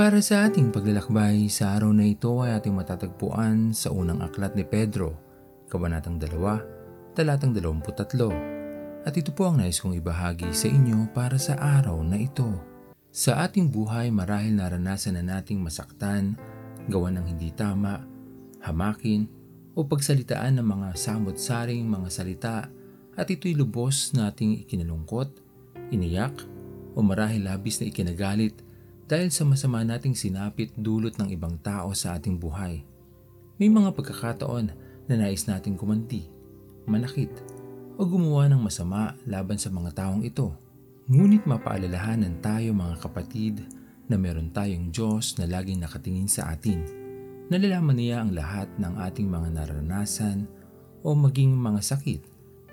Para sa ating paglalakbay sa araw na ito ay ating matatagpuan sa unang aklat ni Pedro, Kabanatang 2, Talatang 23. At ito po ang nais kong ibahagi sa inyo para sa araw na ito. Sa ating buhay marahil naranasan na nating masaktan, gawa ng hindi tama, hamakin, o pagsalitaan ng mga samot-saring mga salita at ito'y lubos nating ikinalungkot, iniyak, o marahil labis na ikinagalit dahil sa masama nating sinapit dulot ng ibang tao sa ating buhay. May mga pagkakataon na nais nating kumanti, manakit, o gumawa ng masama laban sa mga taong ito. Ngunit mapaalalahanan tayo mga kapatid na meron tayong Diyos na laging nakatingin sa atin. Nalalaman niya ang lahat ng ating mga naranasan o maging mga sakit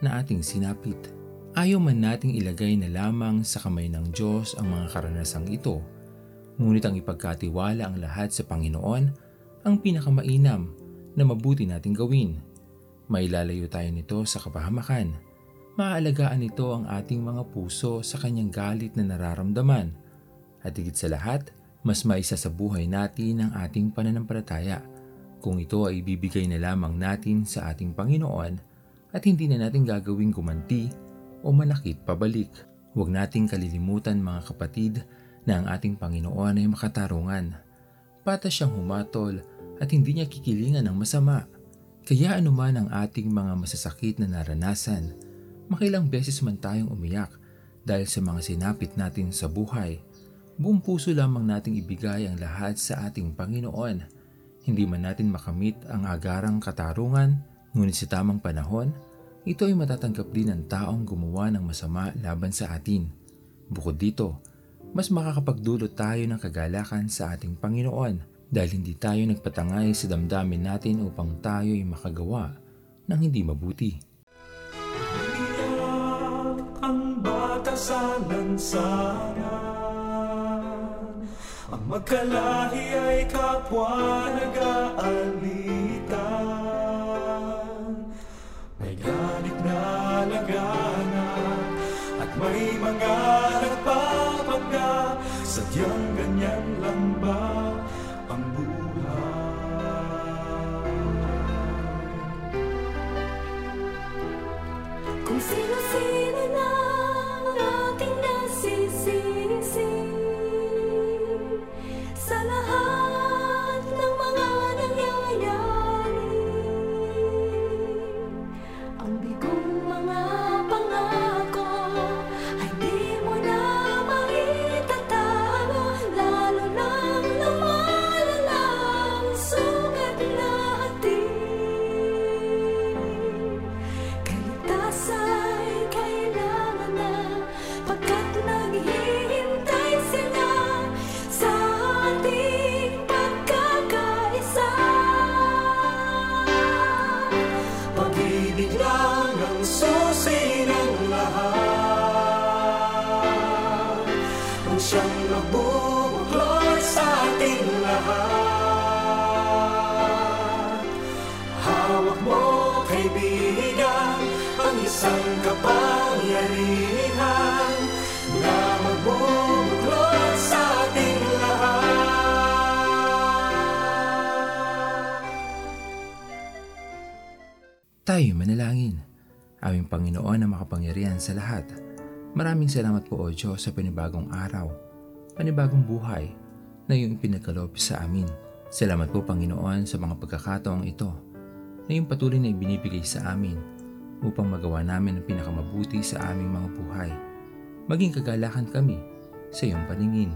na ating sinapit. Ayaw man nating ilagay na lamang sa kamay ng Diyos ang mga karanasang ito, ngunit ang ipagkatiwala ang lahat sa Panginoon ang pinakamainam na mabuti nating gawin. Mailalayo tayo nito sa kapahamakan. Maaalagaan nito ang ating mga puso sa kanyang galit na nararamdaman. At higit sa lahat, mas maisa sa buhay natin ang ating pananampalataya kung ito ay ibibigay na lamang natin sa ating Panginoon at hindi na natin gagawing gumanti o manakit pabalik. Huwag nating kalilimutan mga kapatid na ang ating Panginoon ay makatarungan. Patas siyang humatol at hindi niya kikilingan ng masama. Kaya anuman ang ating mga masasakit na naranasan, makilang beses man tayong umiyak dahil sa mga sinapit natin sa buhay. Buong puso lamang nating ibigay ang lahat sa ating Panginoon. Hindi man natin makamit ang agarang katarungan, ngunit sa tamang panahon, ito ay matatanggap din ng taong gumawa ng masama laban sa atin. Bukod dito, mas makakapagdulot tayo ng kagalakan sa ating Panginoon dahil hindi tayo nagpatangay sa damdamin natin upang tayo ay makagawa ng hindi mabuti. Umiyak ang bata sa Ang magkalahi ay kapwa nag-aalitan May galit na laganap At may mga Sadyang ganyan lang ba ang buhay? Kung sino-sino kapangyarihan Na magbubuklod sa ating Tayo manalangin. Aming Panginoon na makapangyarihan sa lahat. Maraming salamat po o Diyos sa panibagong araw, panibagong buhay na iyong pinagkaloob sa amin. Salamat po Panginoon sa mga pagkakataong ito na iyong patuloy na ibinibigay sa amin upang magawa namin ang pinakamabuti sa aming mga buhay. Maging kagalakan kami sa iyong paningin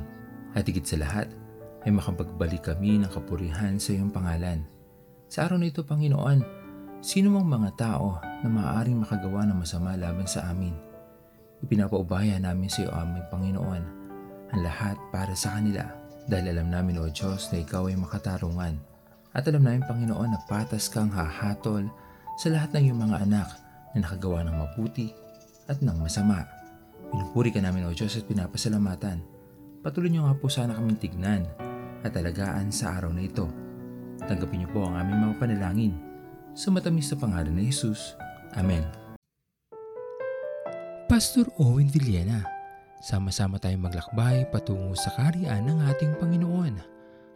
at higit sa lahat ay makapagbalik kami ng kapurihan sa iyong pangalan. Sa araw na ito Panginoon, Sino mang mga tao na maaaring makagawa ng masama laban sa amin, ipinapaubaya namin sa iyo aming Panginoon ang lahat para sa kanila dahil alam namin o Diyos na Ikaw ay makatarungan at alam namin Panginoon na patas kang hahatol sa lahat ng iyong mga anak na nakagawa ng mabuti at ng masama. Pinupuri ka namin o Diyos at pinapasalamatan. Patuloy niyo nga po sana kaming tignan at alagaan sa araw na ito. Tanggapin niyo po ang aming mga panalangin sa matamis na pangalan ni Jesus. Amen. Pastor Owen Villena, Sama-sama tayong maglakbay patungo sa kariyan ng ating Panginoon.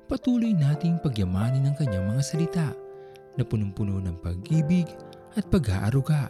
Patuloy nating pagyamanin ang kanyang mga salita na punong-puno ng pag-ibig at pag-aaruga.